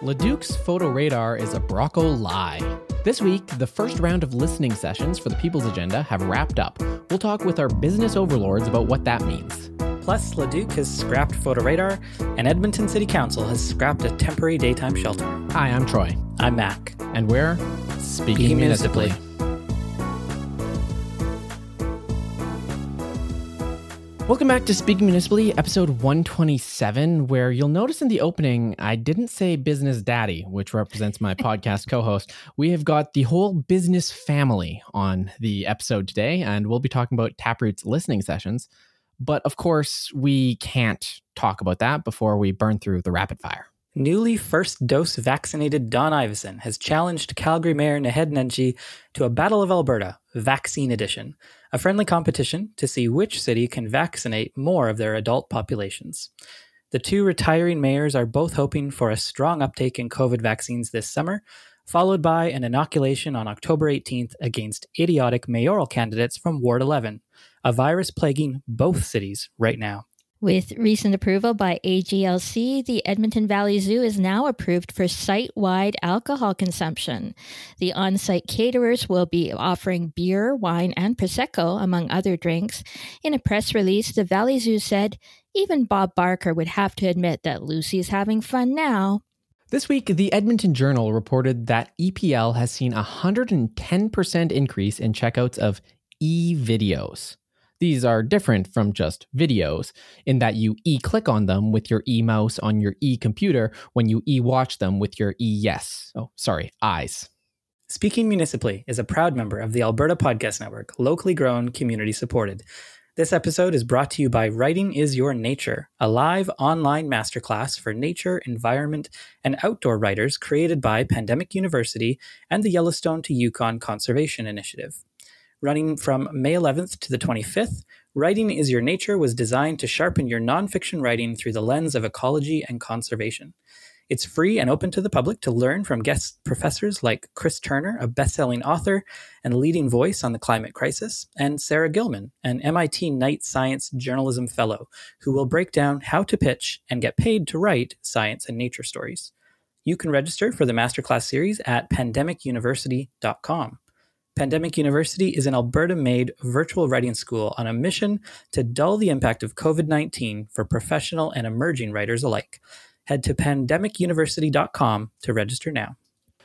Leduc's photo radar is a Brocco lie. This week, the first round of listening sessions for the People's Agenda have wrapped up. We'll talk with our business overlords about what that means. Plus, Leduc has scrapped photo radar, and Edmonton City Council has scrapped a temporary daytime shelter. Hi, I'm Troy, I'm Mac. and we're speaking Speaking municipally. municipally. Welcome back to Speaking Municipally, episode 127, where you'll notice in the opening, I didn't say business daddy, which represents my podcast co host. We have got the whole business family on the episode today, and we'll be talking about Taproot's listening sessions. But of course, we can't talk about that before we burn through the rapid fire. Newly first dose vaccinated Don Iveson has challenged Calgary Mayor Naheed Nenshi to a Battle of Alberta, Vaccine Edition, a friendly competition to see which city can vaccinate more of their adult populations. The two retiring mayors are both hoping for a strong uptake in COVID vaccines this summer, followed by an inoculation on October 18th against idiotic mayoral candidates from Ward 11, a virus plaguing both cities right now. With recent approval by AGLC, the Edmonton Valley Zoo is now approved for site wide alcohol consumption. The on site caterers will be offering beer, wine, and Prosecco, among other drinks. In a press release, the Valley Zoo said, even Bob Barker would have to admit that Lucy's having fun now. This week, the Edmonton Journal reported that EPL has seen a 110% increase in checkouts of e videos. These are different from just videos in that you e click on them with your e mouse on your e computer when you e watch them with your e yes. Oh, sorry, eyes. Speaking Municipally is a proud member of the Alberta Podcast Network, locally grown, community supported. This episode is brought to you by Writing is Your Nature, a live online masterclass for nature, environment, and outdoor writers created by Pandemic University and the Yellowstone to Yukon Conservation Initiative. Running from May 11th to the 25th, Writing is Your Nature was designed to sharpen your nonfiction writing through the lens of ecology and conservation. It's free and open to the public to learn from guest professors like Chris Turner, a best-selling author and leading voice on the climate crisis, and Sarah Gilman, an MIT Knight Science Journalism Fellow, who will break down how to pitch and get paid to write science and nature stories. You can register for the masterclass series at pandemicuniversity.com. Pandemic University is an Alberta made virtual writing school on a mission to dull the impact of COVID 19 for professional and emerging writers alike. Head to pandemicuniversity.com to register now.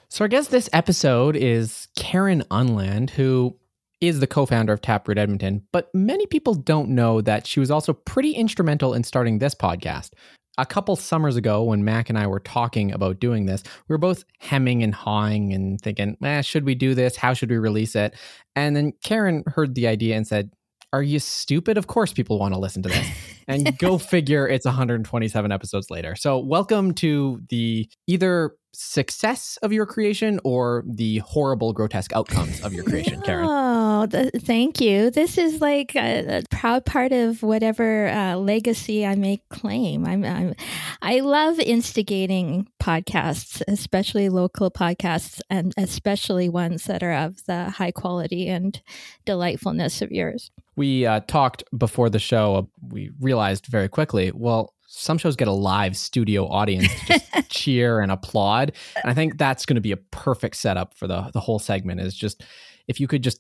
So, our guest this episode is Karen Unland, who is the co founder of Taproot Edmonton, but many people don't know that she was also pretty instrumental in starting this podcast. A couple summers ago, when Mac and I were talking about doing this, we were both hemming and hawing and thinking, eh, should we do this? How should we release it? And then Karen heard the idea and said, Are you stupid? Of course, people want to listen to this. And go figure, it's 127 episodes later. So, welcome to the either success of your creation or the horrible, grotesque outcomes of your creation, Karen. Oh, th- thank you. This is like a, a proud part of whatever uh, legacy I may claim. I'm, I'm, I love instigating podcasts, especially local podcasts, and especially ones that are of the high quality and delightfulness of yours. We uh, talked before the show. Uh, we realized very quickly, well, some shows get a live studio audience to just cheer and applaud. And I think that's going to be a perfect setup for the, the whole segment is just if you could just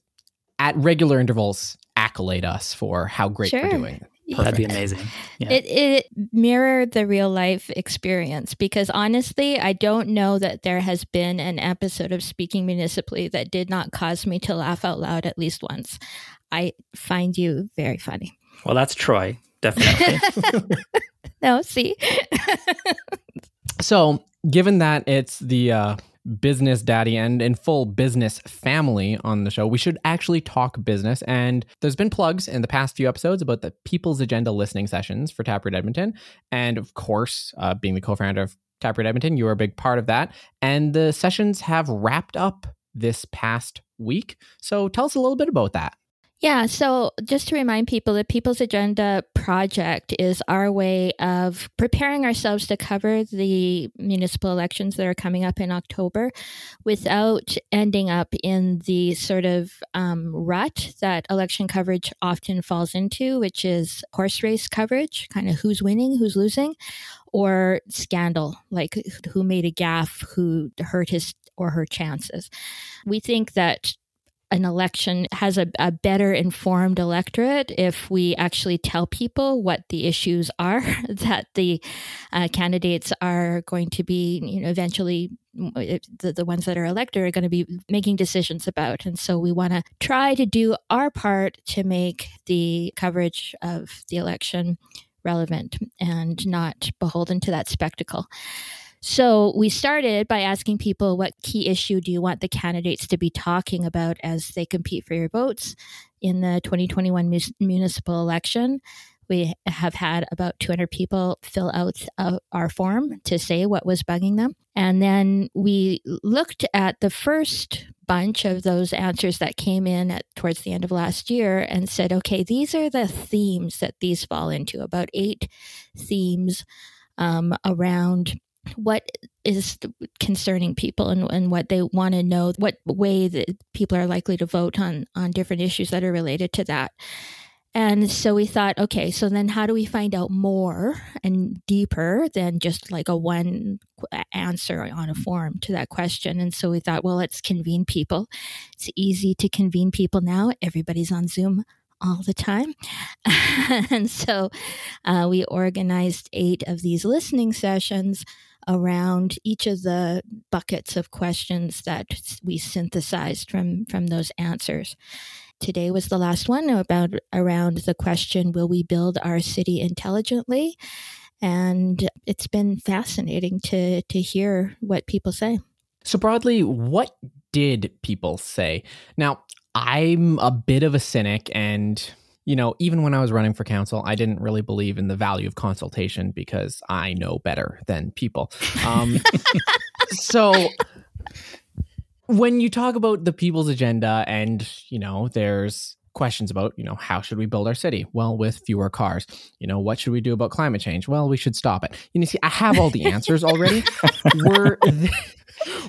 at regular intervals accolade us for how great Sure. we're doing. That'd be amazing. Yeah. It, it mirrored the real life experience because honestly, I don't know that there has been an episode of Speaking Municipally that did not cause me to laugh out loud at least once. I find you very funny. well, that's Troy, definitely. No, see? So, given that it's the uh, business daddy and in full business family on the show, we should actually talk business. And there's been plugs in the past few episodes about the People's Agenda listening sessions for Taproot Edmonton. And of course, uh, being the co founder of Taproot Edmonton, you are a big part of that. And the sessions have wrapped up this past week. So, tell us a little bit about that. Yeah, so just to remind people, the People's Agenda project is our way of preparing ourselves to cover the municipal elections that are coming up in October without ending up in the sort of um, rut that election coverage often falls into, which is horse race coverage, kind of who's winning, who's losing, or scandal, like who made a gaffe, who hurt his or her chances. We think that an election has a, a, better informed electorate if we actually tell people what the issues are that the uh, candidates are going to be you know eventually the, the ones that are elected are going to be making decisions about. And so we want to try to do our part to make the coverage of the election relevant and not beholden to that spectacle so we started by asking people what key issue do you want the candidates to be talking about as they compete for your votes in the 2021 municipal election. We have had about 200 people fill out uh, our form to say what was bugging them. And then we looked at the first bunch of those answers that came in at, towards the end of last year and said, okay, these are the themes that these fall into, about eight themes um, around what is concerning people and, and what they want to know, what way that people are likely to vote on on different issues that are related to that. And so we thought, okay, so then how do we find out more and deeper than just like a one answer on a form to that question? And so we thought, well, let's convene people. It's easy to convene people now. Everybody's on Zoom all the time. and so uh, we organized eight of these listening sessions around each of the buckets of questions that we synthesized from from those answers. Today was the last one about around the question will we build our city intelligently? And it's been fascinating to to hear what people say. So broadly, what did people say? Now, I'm a bit of a cynic and you know, even when I was running for council, I didn't really believe in the value of consultation because I know better than people. Um, so when you talk about the people's agenda and, you know, there's questions about, you know, how should we build our city? Well, with fewer cars. You know, what should we do about climate change? Well, we should stop it. You know, see, I have all the answers already. were, there,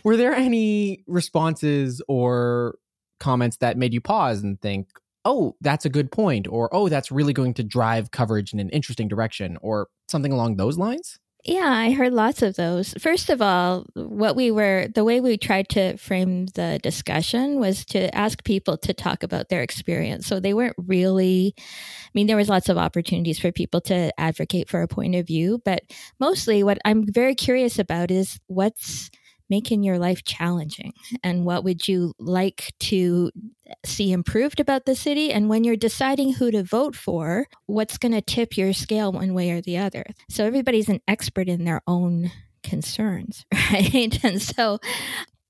were there any responses or comments that made you pause and think, oh, that's a good point, or oh, that's really going to drive coverage in an interesting direction, or something along those lines? Yeah, I heard lots of those. First of all, what we were, the way we tried to frame the discussion was to ask people to talk about their experience. So they weren't really, I mean, there was lots of opportunities for people to advocate for a point of view, but mostly what I'm very curious about is what's, making your life challenging? And what would you like to see improved about the city? And when you're deciding who to vote for what's going to tip your scale one way or the other? So everybody's an expert in their own concerns right? And so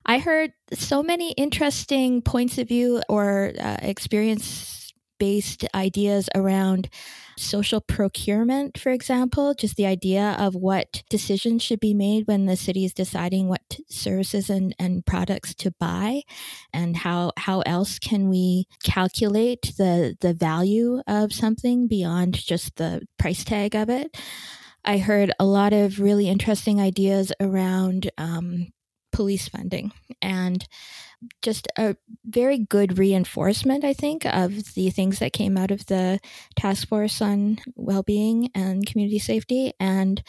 i heard so many interesting points of view or uh, experience based ideas around social procurement, for example, just the idea of what decisions should be made when the city is deciding what services and, and products to buy and how how else can we calculate the the value of something beyond just the price tag of it. I heard a lot of really interesting ideas around um, police funding and just a very good reinforcement, I think, of the things that came out of the task force on well-being and community safety. And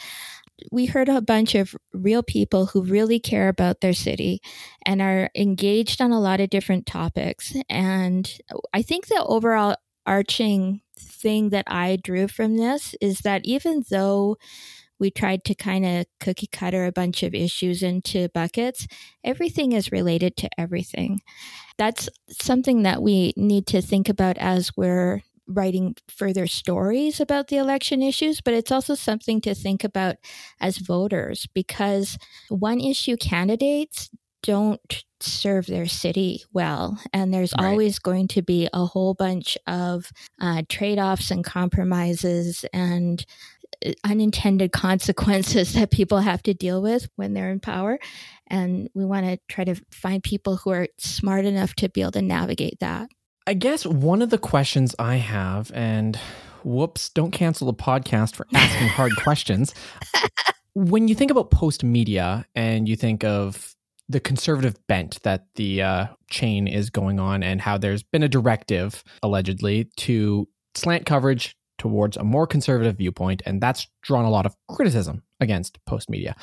we heard a bunch of real people who really care about their city and are engaged on a lot of different topics. And I think the overall arching thing that I drew from this is that even though we tried to kind of cookie cutter a bunch of issues into buckets. Everything is related to everything. That's something that we need to think about as we're writing further stories about the election issues, but it's also something to think about as voters because one issue candidates don't serve their city well. And there's right. always going to be a whole bunch of uh, trade offs and compromises and unintended consequences that people have to deal with when they're in power. And we want to try to find people who are smart enough to be able to navigate that. I guess one of the questions I have, and whoops, don't cancel the podcast for asking hard questions. When you think about Postmedia and you think of the conservative bent that the uh, chain is going on and how there's been a directive, allegedly, to slant coverage towards a more conservative viewpoint, and that's drawn a lot of criticism against Postmedia.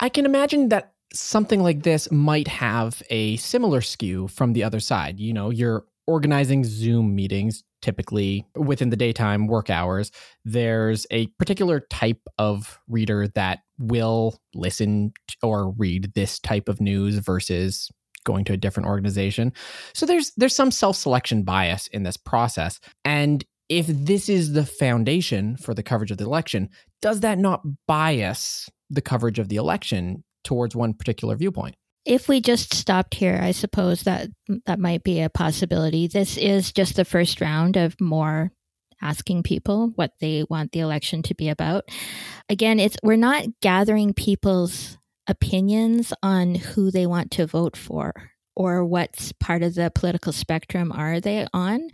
I can imagine that something like this might have a similar skew from the other side. You know, you're organizing Zoom meetings typically within the daytime work hours. There's a particular type of reader that will listen or read this type of news versus going to a different organization. So there's there's some self-selection bias in this process. And if this is the foundation for the coverage of the election, does that not bias the coverage of the election towards one particular viewpoint? If we just stopped here, I suppose that that might be a possibility. This is just the first round of more asking people what they want the election to be about. Again, it's we're not gathering people's opinions on who they want to vote for or what part of the political spectrum are they on.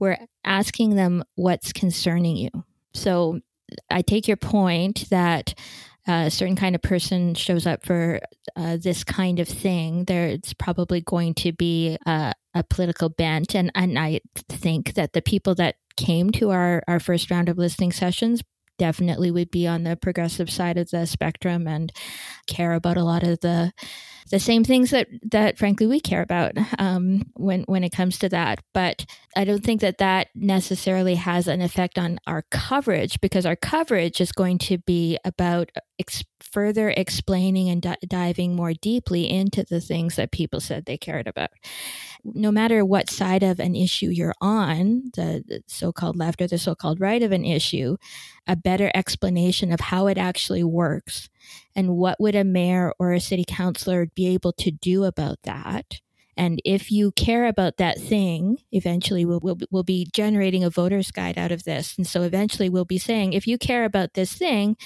We're asking them what's concerning you. So I take your point that a certain kind of person shows up for uh, this kind of thing, there's probably going to be a, a, political bent. And, and I think that the people that came to our, our first round of listening sessions definitely would be on the progressive side of the spectrum and care about a lot of the the same things that that frankly we care about um, when when it comes to that. But I don't think that that necessarily has an effect on our coverage because our coverage is going to be about ex- further explaining and di- diving more deeply into the things that people said they cared about. No matter what side of an issue you're on, the, the so-called left or the so-called right of an issue, a better explanation of how it actually works and what would a mayor or a city councilor be able to do about that and if you care about that thing, eventually we'll, we'll, we'll, be generating a voter's guide out of this. And so eventually we'll be saying, if you care about this thing,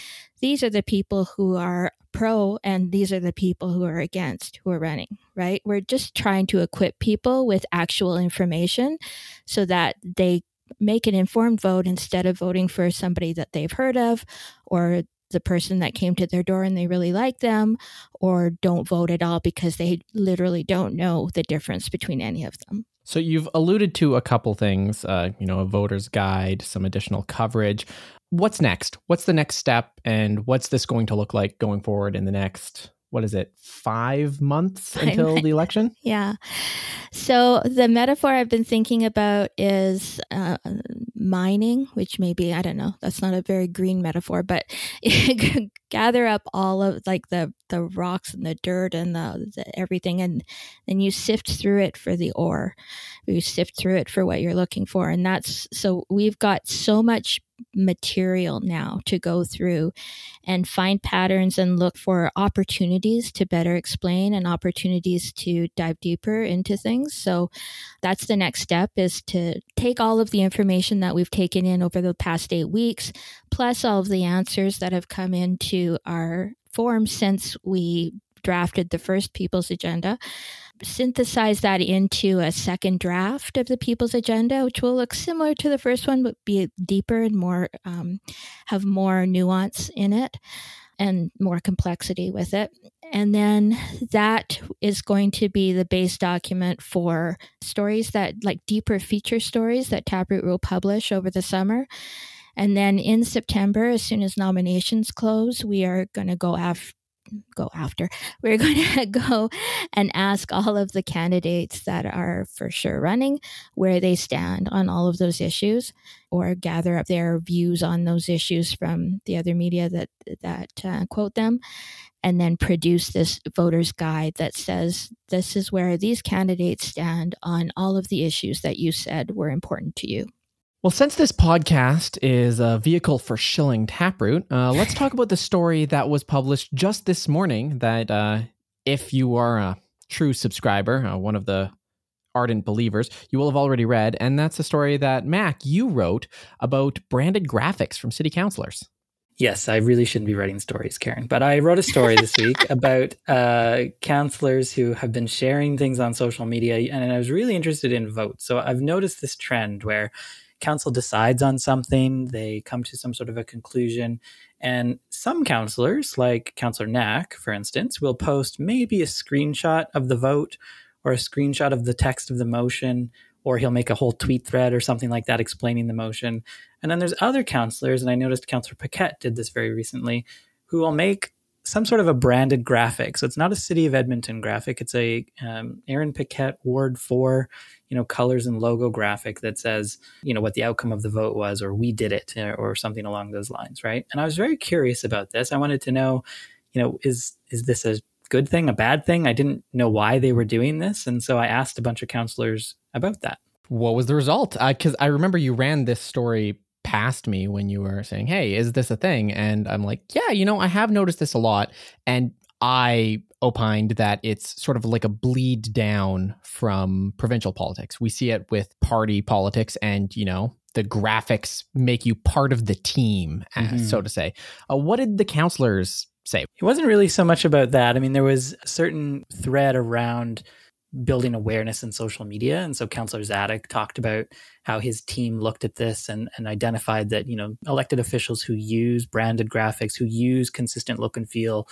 these are the people who are pro and these are the people who are against who are running, right? We're just trying to equip people with actual information so that they make an informed vote instead of voting for somebody that they've heard of or the person that came to their door and they really like them, or don't vote at all because they literally don't know the difference between any of them. So you've alluded to a couple things, uh, you know, a voter's guide, some additional coverage. What's next? What's the next step, and what's this going to look like going forward in the next what is it, five months until the election? Yeah. So the metaphor I've been thinking about is uh, mining, which maybe, I don't know, that's not a very green metaphor, but gather up all of like the, the rocks and the dirt and the, the everything, and then you sift through it for the ore. You sift through it for what you're looking for. And that's so we've got so much material now to go through and find patterns and look for opportunities to better explain and opportunities to dive deeper into things. So that's the next step is to take all of the information that we've taken in over the past 8 weeks plus all of the answers that have come into our form since we drafted the first people's agenda synthesize that into a second draft of the people's agenda, which will look similar to the first one, but be deeper and more, um, have more nuance in it and more complexity with it. And then that is going to be the base document for stories that, like deeper feature stories that Taproot will publish over the summer. And then in September, as soon as nominations close, we are going to go after go after. We're going to go and ask all of the candidates that are for sure running where they stand on all of those issues or gather up their views on those issues from the other media that that uh, quote them and then produce this voters guide that says this is where these candidates stand on all of the issues that you said were important to you. Well, since this podcast is a vehicle for shilling Taproot, uh, let's talk about the story that was published just this morning. That uh, if you are a true subscriber, uh, one of the ardent believers, you will have already read. And that's a story that, Mac, you wrote about branded graphics from city councilors. Yes, I really shouldn't be writing stories, Karen. But I wrote a story this week about uh, counselors who have been sharing things on social media, and I was really interested in votes. So I've noticed this trend where council decides on something, they come to some sort of a conclusion, and some counselors, like Counselor Knack, for instance, will post maybe a screenshot of the vote or a screenshot of the text of the motion or he'll make a whole tweet thread or something like that explaining the motion. And then there's other counselors, and I noticed Counselor Paquette did this very recently, who will make some sort of a branded graphic. So it's not a City of Edmonton graphic; it's a um, Aaron Paquette Ward Four, you know, colors and logo graphic that says, you know, what the outcome of the vote was, or we did it, or something along those lines, right? And I was very curious about this. I wanted to know, you know, is is this a good thing, a bad thing? I didn't know why they were doing this, and so I asked a bunch of counselors about that. What was the result? Because I remember you ran this story past me when you were saying, Hey, is this a thing? And I'm like, Yeah, you know, I have noticed this a lot. And I opined that it's sort of like a bleed down from provincial politics. We see it with party politics, and, you know, the graphics make you part of the team, mm-hmm. so to say. Uh, what did the counselors say? It wasn't really so much about that. I mean, there was a certain thread around building awareness in social media. And so Councillor Dziadyk talked about how his team looked at this and, and identified that, you know, elected officials who use branded graphics, who use consistent look and feel,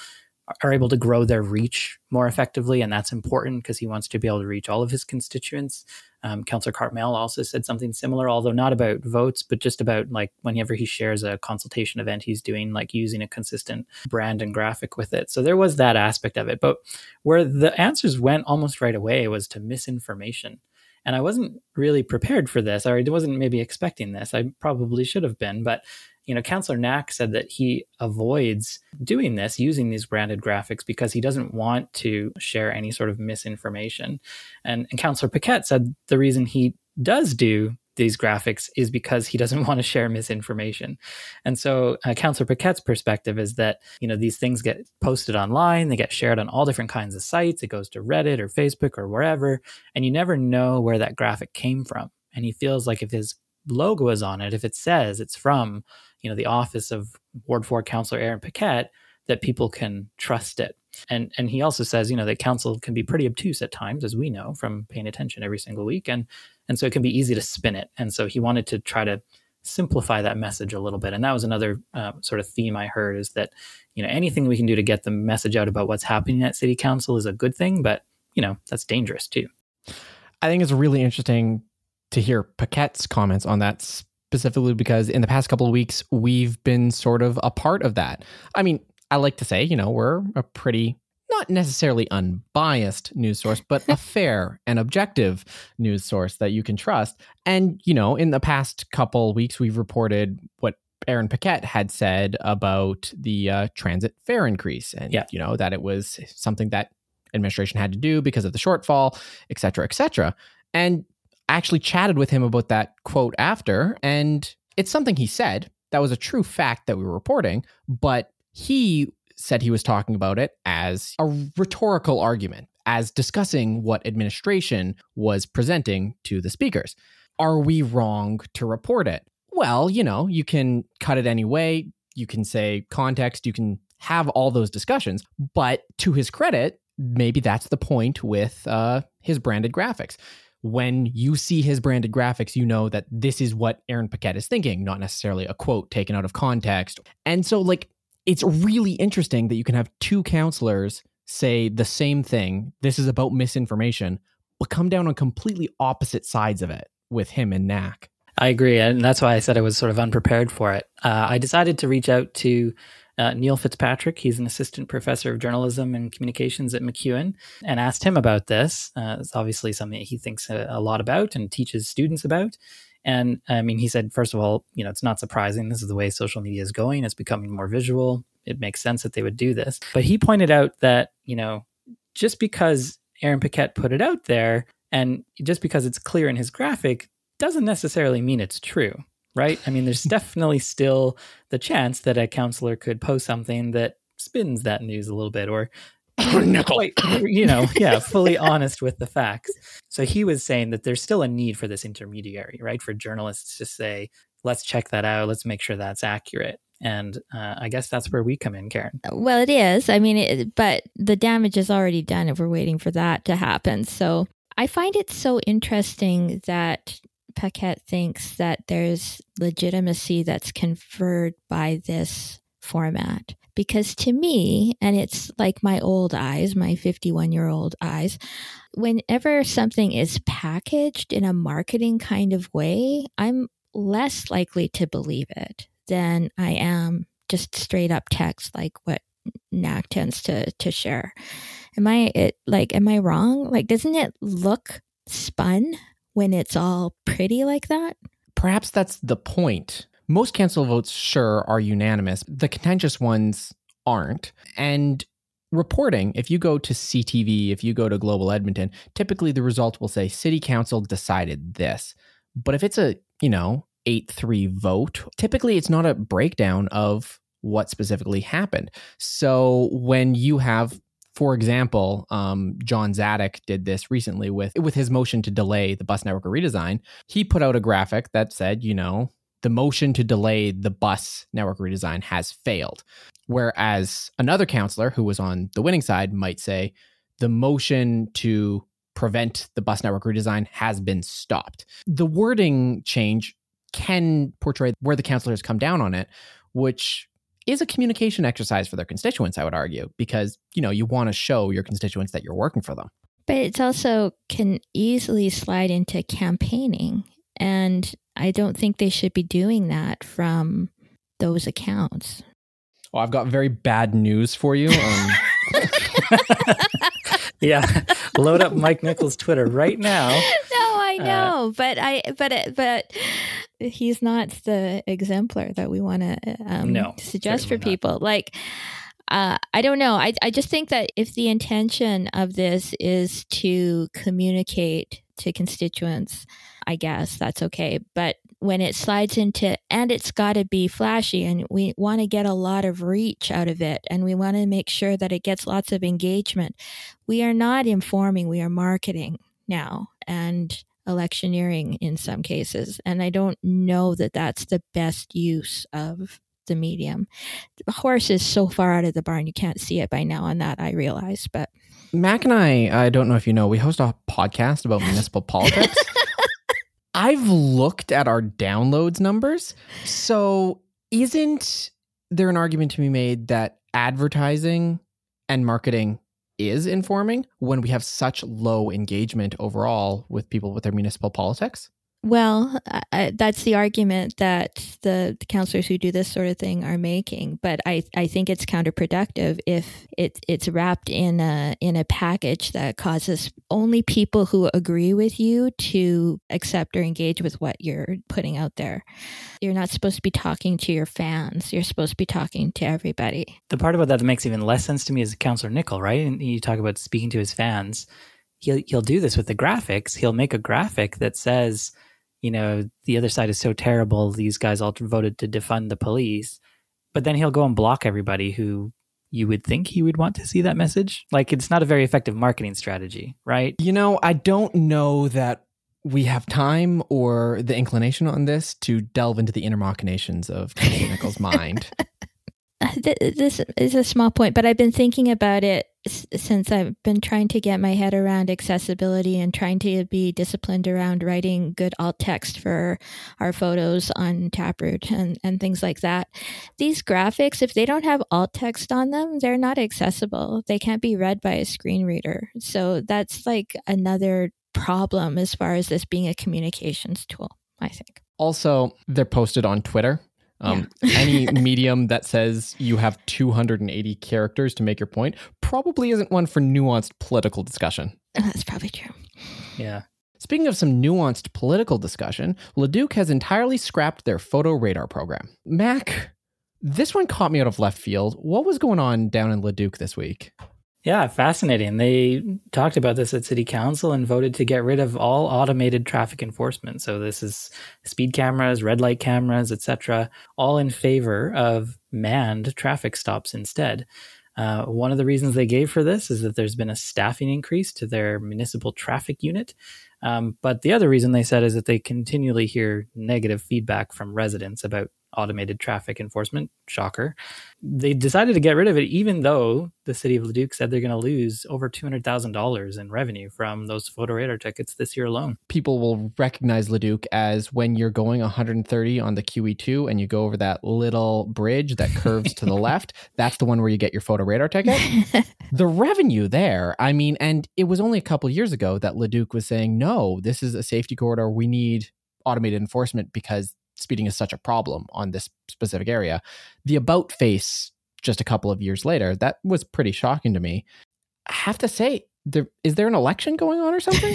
are able to grow their reach more effectively. And that's important because he wants to be able to reach all of his constituents. Um, Councillor Cartmell also said something similar, although not about votes, but just about like whenever he shares a consultation event he's doing, like using a consistent brand and graphic with it. So there was that aspect of it. But where the answers went almost right away was to misinformation. And I wasn't really prepared for this. I wasn't maybe expecting this. I probably should have been. But you know, Councillor Knack said that he avoids doing this, using these branded graphics, because he doesn't want to share any sort of misinformation. And, and Councillor Paquette said the reason he does do these graphics is because he doesn't want to share misinformation. And so uh, Councillor Paquette's perspective is that, you know, these things get posted online, they get shared on all different kinds of sites, it goes to Reddit or Facebook or wherever, and you never know where that graphic came from. And he feels like if his logo is on it, if it says it's from you know the office of Ward Four Councillor Aaron Paquette that people can trust it. And and he also says, you know, that council can be pretty obtuse at times, as we know from paying attention every single week, and and so it can be easy to spin it. And so he wanted to try to simplify that message a little bit. And that was another uh, sort of theme I heard is that you know anything we can do to get the message out about what's happening at city council is a good thing, but you know that's dangerous too. I think it's really interesting to hear Paquette's comments on that specifically because in the past couple of weeks, we've been sort of a part of that. I mean, I like to say, you know, we're a pretty not necessarily unbiased news source, but a fair and objective news source that you can trust. And, you know, in the past couple weeks, we've reported what Aaron Paquette had said about the uh, transit fare increase and, yeah. you know, that it was something that administration had to do because of the shortfall, et cetera, et cetera. And actually chatted with him about that quote after, and it's something he said. That was a true fact that we were reporting, but he said he was talking about it as a rhetorical argument, as discussing what administration was presenting to the speakers. Are we wrong to report it? Well, you know, you can cut it any way. You can say context, you can have all those discussions. But to his credit, maybe that's the point with uh, his branded graphics when you see his branded graphics, you know that this is what Aaron Paquette is thinking, not necessarily a quote taken out of context. And so, like, it's really interesting that you can have two counselors say the same thing. This is about misinformation, but come down on completely opposite sides of it with him and Knack. I agree. And that's why I said I was sort of unprepared for it. Uh, I decided to reach out to uh, Neil Fitzpatrick. He's an assistant professor of journalism and communications at MacEwan, and asked him about this. Uh, it's obviously something he thinks a, a, lot about and teaches students about. And I mean, he said, first of all, you know, it's not surprising. This is the way social media is going. It's becoming more visual. It makes sense that they would do this. But he pointed out that, you know, just because Aaron Paquette put it out there and just because it's clear in his graphic doesn't necessarily mean it's true right? I mean, there's definitely still the chance that a counselor could post something that spins that news a little bit or quite, you know, yeah, fully honest with the facts. So he was saying that there's still a need for this intermediary, right? For journalists to say, let's check that out, let's make sure that's accurate. And uh, I guess that's where we come in, Karen. Well, it is. I mean, it, but the damage is already done if we're waiting for that to happen. So I find it so interesting that Paquette thinks that there's legitimacy that's conferred by this format. Because to me, and it's like my old eyes, my 51 year old eyes, whenever something is packaged in a marketing kind of way, I'm less likely to believe it than I am just straight up text like what Knack tends to to share. Am I it like am I wrong? Like doesn't it look spun when it's all pretty like that? Perhaps that's the point. Most cancel votes sure are unanimous. The contentious ones aren't. And reporting, if you go to CTV, if you go to Global Edmonton, typically the result will say city council decided this. But if it's a, you know, 8 3 vote, typically it's not a breakdown of what specifically happened. So when you have for example, um, Jon Dziadyk did this recently with with his motion to delay the bus network redesign. He put out a graphic that said, you know, the motion to delay the bus network redesign has failed. Whereas another counselor who was on the winning side might say, the motion to prevent the bus network redesign has been stopped. The wording change can portray where the counselors come down on it, which is a communication exercise for their constituents, I would argue, because, you know, you want to show your constituents that you're working for them. But it's also can easily slide into campaigning. And I don't think they should be doing that from those accounts. Oh, I've got very bad news for you. Um, yeah, load up Mike Nickel's Twitter right now. No, uh, know, uh, but I, but but he's not the exemplar that we want to um, no, suggest for people. Not. Like, uh, I don't know. I I just think that if the intention of this is to communicate to constituents, I guess that's okay. But when it slides into, and it's got to be flashy, and we want to get a lot of reach out of it, and we want to make sure that it gets lots of engagement. We are not informing, we are marketing now. And electioneering in some cases. And I don't know that that's the best use of the medium. The horse is so far out of the barn, you can't see it by now on that, I realize. But Mac and I, I don't know if you know, we host a podcast about municipal politics. I've looked at our downloads numbers. So isn't there an argument to be made that advertising and marketing is informing when we have such low engagement overall with people with their municipal politics? Well, uh, that's the argument that the, the, counselors who do this sort of thing are making, but I, I think it's counterproductive if it, it's wrapped in a in a package that causes only people who agree with you to accept or engage with what you're putting out there. You're not supposed to be talking to your fans. You're supposed to be talking to everybody. The part about that that makes even less sense to me is Counselor Nickel, right? And you talk about speaking to his fans. He'll he'll do this with the graphics. He'll make a graphic that says you know, the other side is so terrible. These guys all voted to defund the police. But then he'll go and block everybody who you would think he would want to see that message. Like it's not a very effective marketing strategy, right? You know, I don't know that we have time or the inclination on this to delve into the inner machinations of Nickel's mind. this is a small point, but I've been thinking about it since I've been trying to get my head around accessibility and trying to be disciplined around writing good alt text for our photos on Taproot and, and things like that. These graphics, if they don't have alt text on them, they're not accessible. They can't be read by a screen reader. So that's like another problem as far as this being a communications tool, I think. Also, they're posted on Twitter um, yeah. any medium that says you have 280 characters to make your point probably isn't one for nuanced political discussion. That's probably true. Yeah. Speaking of some nuanced political discussion, Leduc has entirely scrapped their photo radar program. Mac, this one caught me out of left field. What was going on down in Leduc this week? Yeah, fascinating. They talked about this at city council and voted to get rid of all automated traffic enforcement. So this is speed cameras, red light cameras, etc., all in favor of manned traffic stops instead. Uh, one of the reasons they gave for this is that there's been a staffing increase to their municipal traffic unit. Um, but the other reason they said is that they continually hear negative feedback from residents about automated traffic enforcement. Shocker. They decided to get rid of it, even though the city of Leduc said they're going to lose over $200,000 in revenue from those photo radar tickets this year alone. People will recognize Leduc as when you're going 130 on the QE2 and you go over that little bridge that curves to the left. That's the one where you get your photo radar ticket. the revenue there, I mean, and it was only a couple years ago that Leduc was saying, no, this is a safety corridor. We need automated enforcement because speeding is such a problem on this specific area. The about face just a couple of years later, that was pretty shocking to me. I have to say, there, is there an election going on or something?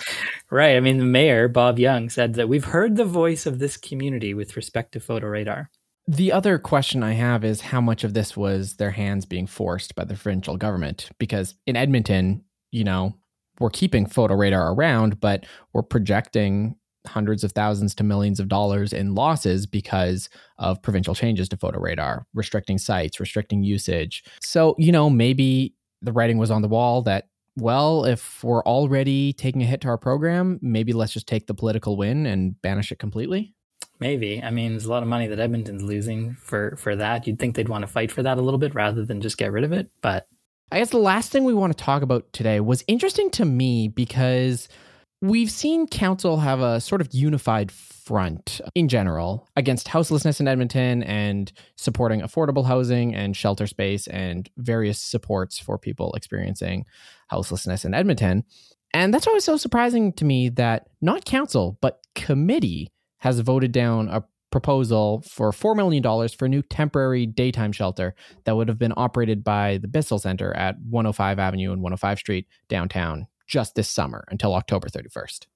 right. I mean, the mayor, Bob Young, said that we've heard the voice of this community with respect to photo radar. The other question I have is how much of this was their hands being forced by the provincial government? Because in Edmonton, you know, we're keeping photo radar around, but we're projecting hundreds of thousands to millions of dollars in losses because of provincial changes to photo radar, restricting sites, restricting usage. So, you know, maybe the writing was on the wall that, well, if we're already taking a hit to our program, maybe let's just take the political win and banish it completely. Maybe. I mean, there's a lot of money that Edmonton's losing for for that. You'd think they'd want to fight for that a little bit rather than just get rid of it, but I guess the last thing we want to talk about today was interesting to me because We've seen council have a sort of unified front in general against houselessness in Edmonton and supporting affordable housing and shelter space and various supports for people experiencing houselessness in Edmonton. And that's why so surprising to me that not council, but committee has voted down a proposal for $4 million for a new temporary daytime shelter that would have been operated by the Bissell Center at 105 Avenue and 105 Street downtown just this summer until October 31st.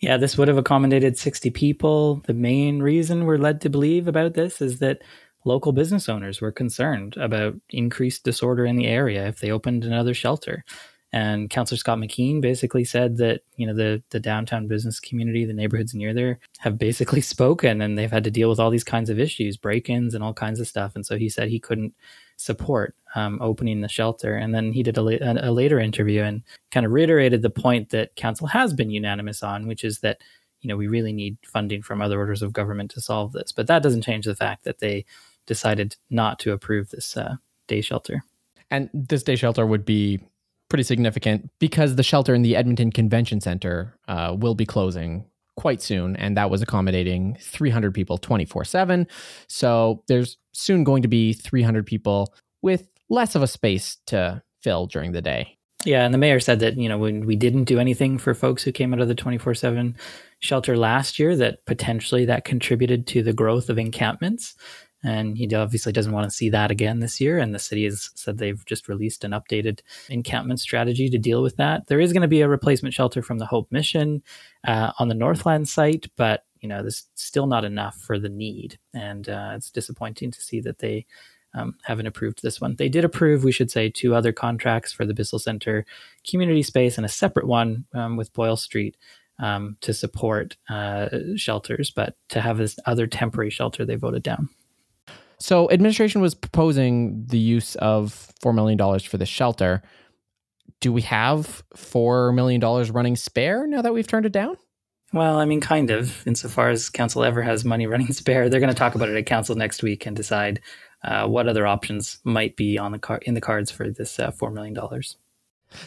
Yeah, this would have accommodated 60 people. The main reason we're led to believe about this is that local business owners were concerned about increased disorder in the area if they opened another shelter. And Councillor Scott McKeen basically said that, you know, the, the downtown business community, the neighborhoods near there have basically spoken and they've had to deal with all these kinds of issues, break ins and all kinds of stuff. And so he said he couldn't support um, opening the shelter. And then he did a, a, later interview and kind of reiterated the point that council has been unanimous on, which is that, you know, we really need funding from other orders of government to solve this. But that doesn't change the fact that they decided not to approve this uh, day shelter. And this day shelter would be pretty significant because the shelter in the Edmonton Convention Center uh, will be closing quite soon, and that was accommodating 300 people 24 7. So there's soon going to be 300 people with less of a space to fill during the day. Yeah, and the mayor said that, you know, when we didn't do anything for folks who came out of the 24 7 shelter last year, that potentially that contributed to the growth of encampments and he obviously doesn't want to see that again this year. And the city has said they've just released an updated encampment strategy to deal with that. There is going to be a replacement shelter from the Hope Mission uh, on the Northland site, but you know, there's still not enough for the need, and uh, it's disappointing to see that they um, haven't approved this one. They did approve, we should say, two other contracts for the Bissell Center community space and a separate one um, with Boyle Street um, to support uh, shelters, but to have this other temporary shelter, they voted down. So, administration was proposing the use of $4 million for the shelter. Do we have $4 million running spare now that we've turned it down? Well, I mean, kind of, insofar as council ever has money running spare. They're going to talk about it at council next week and decide uh, what other options might be on the car- in the cards for this uh, $4 million.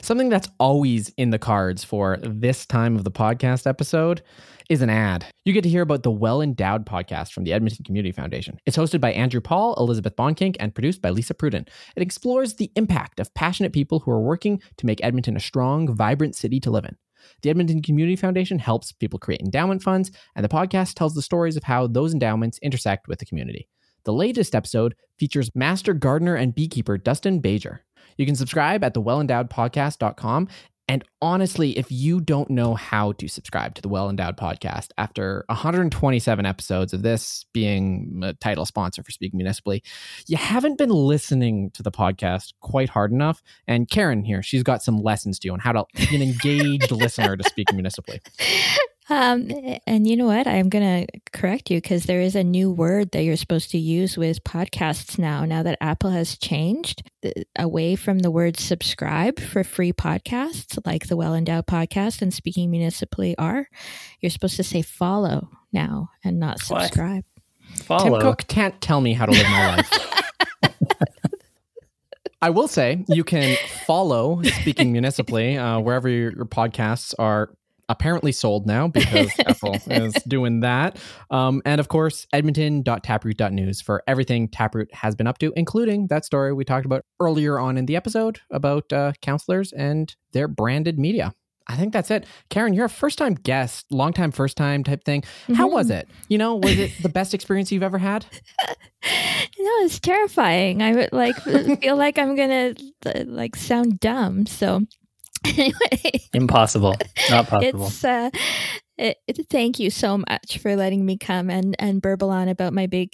Something that's always in the cards for this time of the podcast episode is an ad. You get to hear about the Well Endowed podcast from the Edmonton Community Foundation. It's hosted by Andrew Paul, Elizabeth Bonkink, and produced by Lisa Pruden. It explores the impact of passionate people who are working to make Edmonton a strong, vibrant city to live in. The Edmonton Community Foundation helps people create endowment funds, and the podcast tells the stories of how those endowments intersect with the community. The latest episode features master gardener and beekeeper Dustin Bajer. You can subscribe at thewellendowedpodcast.com and honestly, if you don't know how to subscribe to the Well Endowed podcast after 127 episodes of this being a title sponsor for Speaking Municipally, you haven't been listening to the podcast quite hard enough. And Karen here, she's got some lessons to you on how to be an engaged listener to Speaking Municipally. Um, and you know what? I'm going to correct you because there is a new word that you're supposed to use with podcasts now. Now that Apple has changed away from the word subscribe for free podcasts like the Well Endowed podcast and Speaking Municipally are, you're supposed to say follow now and not subscribe. What? follow. Tim Cook can't tell me how to live my life. I will say you can follow Speaking Municipally uh, wherever your, your, podcasts are apparently sold now because Apple is doing that. Um, and of course, edmonton.taproot.news for everything Taproot has been up to, including that story we talked about earlier on in the episode about uh, counselors and their branded media. I think that's it. Karen, you're a first time guest, long time, first time type thing. Mm-hmm. How was it? You know, was it the best experience you've ever had? no, it's terrifying. I would like feel like I'm gonna like sound dumb. So anyway, impossible, not possible. It's uh, it, it, thank you so much for letting me come and and burble on about my big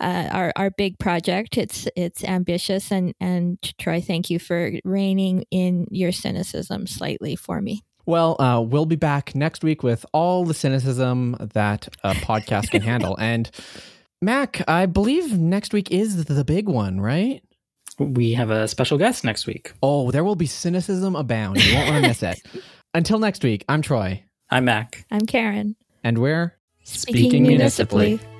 uh, our our big project. It's it's ambitious and and Troy, thank you for reining in your cynicism slightly for me. Well, uh, we'll be back next week with all the cynicism that a podcast can handle. And Mac, I believe next week is the big one, right? We have a special guest next week. Oh, there will be cynicism abound. You won't want to miss it. Until next week, I'm Troy. I'm Mac. I'm Karen. And we're speaking, speaking municipally. municipally.